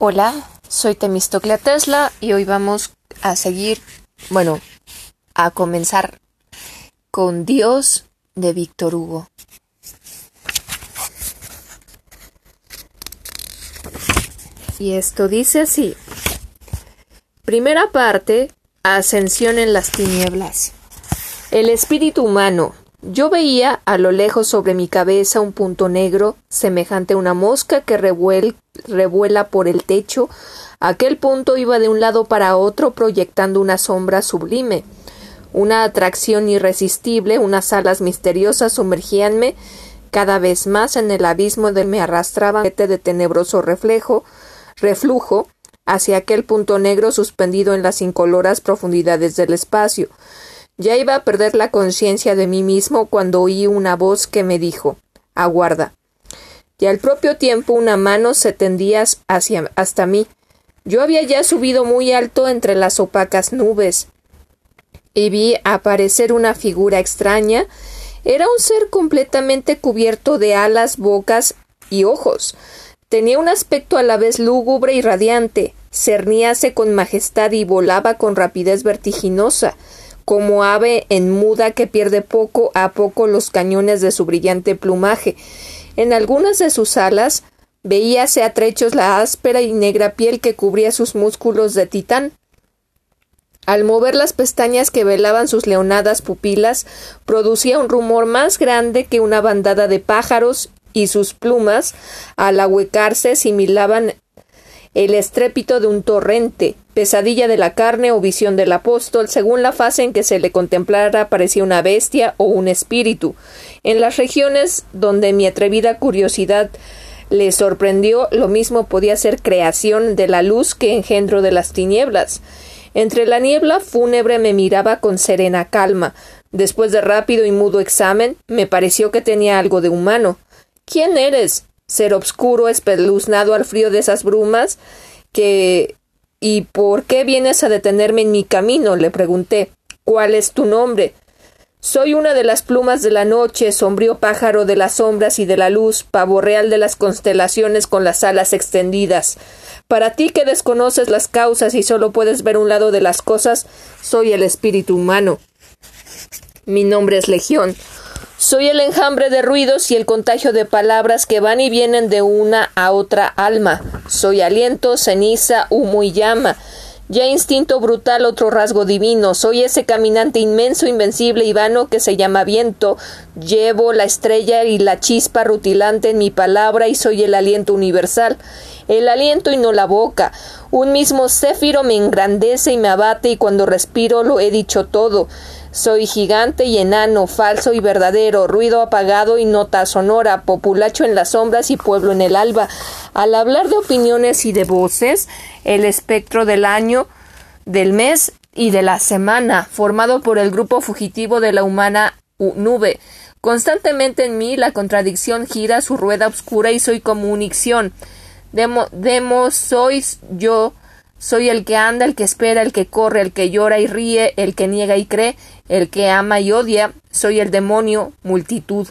Hola, soy Temistoclea Tesla y hoy vamos a seguir, bueno, a comenzar con Dios de Víctor Hugo. Y esto dice así. Primera parte, Ascensión en las tinieblas. El espíritu humano, yo veía a lo lejos sobre mi cabeza un punto negro, semejante a una mosca que revuela por el techo. Aquel punto iba de un lado para otro proyectando una sombra sublime. Una atracción irresistible, unas alas misteriosas sumergíanme cada vez más en el abismo de me arrastraban de tenebroso reflejo, reflujo, hacia aquel punto negro suspendido en las incoloras profundidades del espacio. Ya iba a perder la conciencia de mí mismo cuando oí una voz que me dijo Aguarda. Y al propio tiempo una mano se tendía hacia hasta mí. Yo había ya subido muy alto entre las opacas nubes y vi aparecer una figura extraña. Era un ser completamente cubierto de alas, bocas y ojos. Tenía un aspecto a la vez lúgubre y radiante, cerníase con majestad y volaba con rapidez vertiginosa como ave en muda que pierde poco a poco los cañones de su brillante plumaje. En algunas de sus alas veíase a trechos la áspera y negra piel que cubría sus músculos de titán. Al mover las pestañas que velaban sus leonadas pupilas, producía un rumor más grande que una bandada de pájaros, y sus plumas, al ahuecarse, similaban el estrépito de un torrente, pesadilla de la carne o visión del apóstol, según la fase en que se le contemplara parecía una bestia o un espíritu. En las regiones donde mi atrevida curiosidad le sorprendió, lo mismo podía ser creación de la luz que engendro de las tinieblas. Entre la niebla fúnebre me miraba con serena calma. Después de rápido y mudo examen, me pareció que tenía algo de humano. ¿Quién eres? Ser obscuro, espeluznado al frío de esas brumas, que ¿Y por qué vienes a detenerme en mi camino? le pregunté. ¿Cuál es tu nombre? Soy una de las plumas de la noche, sombrío pájaro de las sombras y de la luz, pavo real de las constelaciones con las alas extendidas. Para ti que desconoces las causas y solo puedes ver un lado de las cosas, soy el espíritu humano. Mi nombre es Legión. Soy el enjambre de ruidos y el contagio de palabras que van y vienen de una a otra alma. Soy aliento, ceniza, humo y llama. Ya instinto brutal, otro rasgo divino. Soy ese caminante inmenso, invencible y vano que se llama viento. Llevo la estrella y la chispa rutilante en mi palabra y soy el aliento universal. El aliento y no la boca. Un mismo céfiro me engrandece y me abate y cuando respiro lo he dicho todo. Soy gigante y enano, falso y verdadero, ruido apagado y nota sonora, populacho en las sombras y pueblo en el alba. Al hablar de opiniones y de voces, el espectro del año, del mes y de la semana, formado por el grupo fugitivo de la humana nube. Constantemente en mí la contradicción gira su rueda oscura y soy como unición. Demo, demo sois yo, soy el que anda, el que espera, el que corre, el que llora y ríe, el que niega y cree, el que ama y odia, soy el demonio, multitud.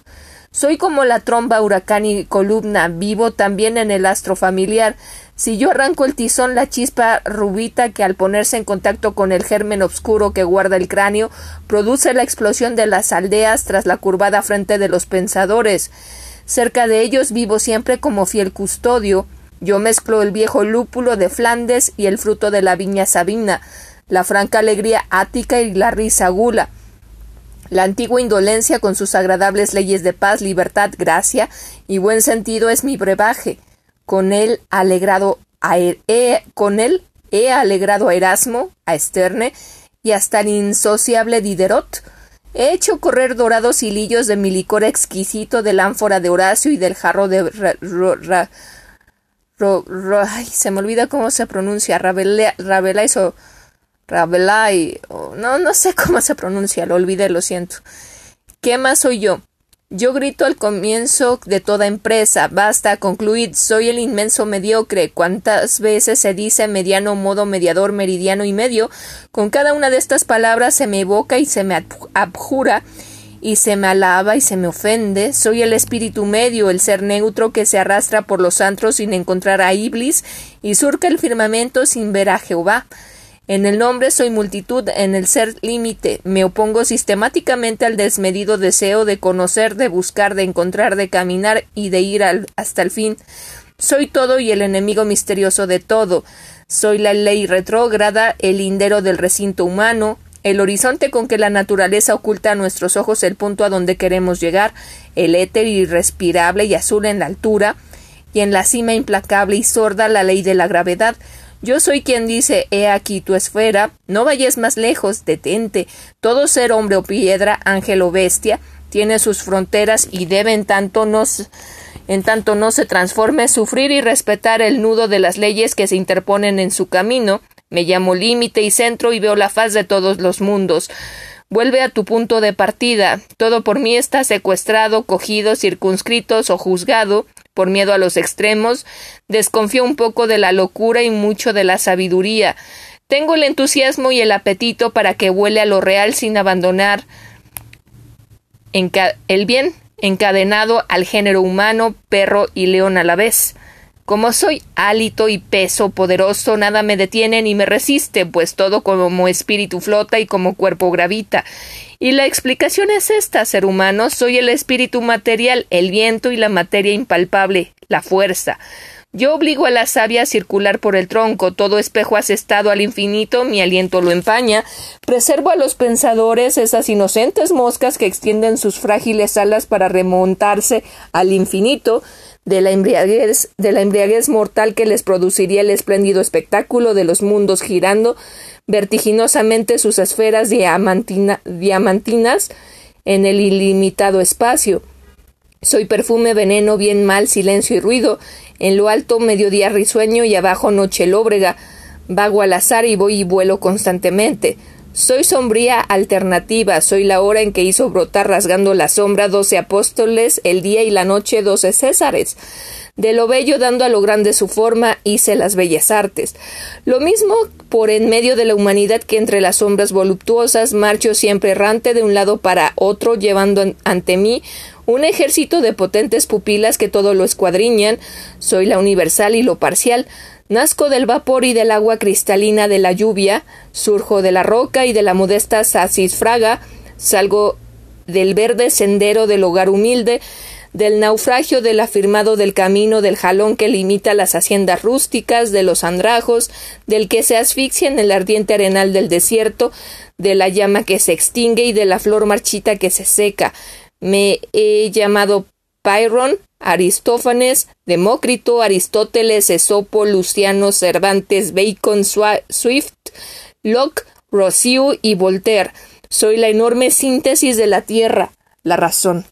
Soy como la tromba, huracán y columna, vivo también en el astro familiar. Si yo arranco el tizón, la chispa rubita que al ponerse en contacto con el germen oscuro que guarda el cráneo, produce la explosión de las aldeas tras la curvada frente de los pensadores. Cerca de ellos vivo siempre como fiel custodio. Yo mezclo el viejo lúpulo de Flandes y el fruto de la viña sabina la franca alegría ática y la risa gula, la antigua indolencia con sus agradables leyes de paz, libertad, gracia y buen sentido es mi brebaje. Con él alegrado a er, he, con él he alegrado a Erasmo, a Esterne y hasta el insociable Diderot. He hecho correr dorados hilillos de mi licor exquisito del ánfora de Horacio y del jarro de se me olvida cómo se pronuncia Rabelais o Rabelais, no, no sé cómo se pronuncia, lo olvidé, lo siento. ¿Qué más soy yo? Yo grito al comienzo de toda empresa, basta, concluid, soy el inmenso mediocre. ¿Cuántas veces se dice mediano, modo, mediador, meridiano y medio? Con cada una de estas palabras se me evoca y se me abjura y se me alaba y se me ofende. Soy el espíritu medio, el ser neutro que se arrastra por los antros sin encontrar a Iblis y surca el firmamento sin ver a Jehová. En el nombre soy multitud, en el ser límite. Me opongo sistemáticamente al desmedido deseo de conocer, de buscar, de encontrar, de caminar y de ir hasta el fin. Soy todo y el enemigo misterioso de todo. Soy la ley retrógrada, el lindero del recinto humano, el horizonte con que la naturaleza oculta a nuestros ojos el punto a donde queremos llegar, el éter irrespirable y azul en la altura, y en la cima implacable y sorda la ley de la gravedad, yo soy quien dice He aquí tu esfera, no vayas más lejos, detente. Todo ser hombre o piedra, ángel o bestia, tiene sus fronteras y debe en tanto no, en tanto no se transforme, sufrir y respetar el nudo de las leyes que se interponen en su camino. Me llamo límite y centro y veo la faz de todos los mundos. Vuelve a tu punto de partida. Todo por mí está secuestrado, cogido, circunscrito o juzgado por miedo a los extremos, desconfío un poco de la locura y mucho de la sabiduría. Tengo el entusiasmo y el apetito para que huele a lo real sin abandonar el bien encadenado al género humano, perro y león a la vez. Como soy hálito y peso poderoso, nada me detiene ni me resiste, pues todo como espíritu flota y como cuerpo gravita. Y la explicación es esta, ser humano, soy el espíritu material, el viento y la materia impalpable, la fuerza. Yo obligo a la savia a circular por el tronco, todo espejo asestado al infinito, mi aliento lo empaña, preservo a los pensadores esas inocentes moscas que extienden sus frágiles alas para remontarse al infinito, de la embriaguez, de la embriaguez mortal que les produciría el espléndido espectáculo de los mundos girando vertiginosamente sus esferas diamantinas en el ilimitado espacio. Soy perfume, veneno, bien mal, silencio y ruido. En lo alto, mediodía risueño y abajo noche lóbrega. Vago al azar y voy y vuelo constantemente. Soy sombría alternativa, soy la hora en que hizo brotar rasgando la sombra doce apóstoles, el día y la noche doce césares. De lo bello dando a lo grande su forma, hice las bellas artes. Lo mismo por en medio de la humanidad que entre las sombras voluptuosas, marcho siempre errante de un lado para otro, llevando ante mí un ejército de potentes pupilas que todo lo escuadriñan. Soy la universal y lo parcial. Nazco del vapor y del agua cristalina de la lluvia, surjo de la roca y de la modesta sacisfraga, salgo del verde sendero del hogar humilde, del naufragio del afirmado del camino del jalón que limita las haciendas rústicas, de los andrajos, del que se asfixia en el ardiente arenal del desierto, de la llama que se extingue y de la flor marchita que se seca. Me he llamado Pyrrhon, Aristófanes, Demócrito, Aristóteles, Esopo, Luciano, Cervantes, Bacon, Swift, Locke, Rousseau y Voltaire. Soy la enorme síntesis de la tierra, la razón.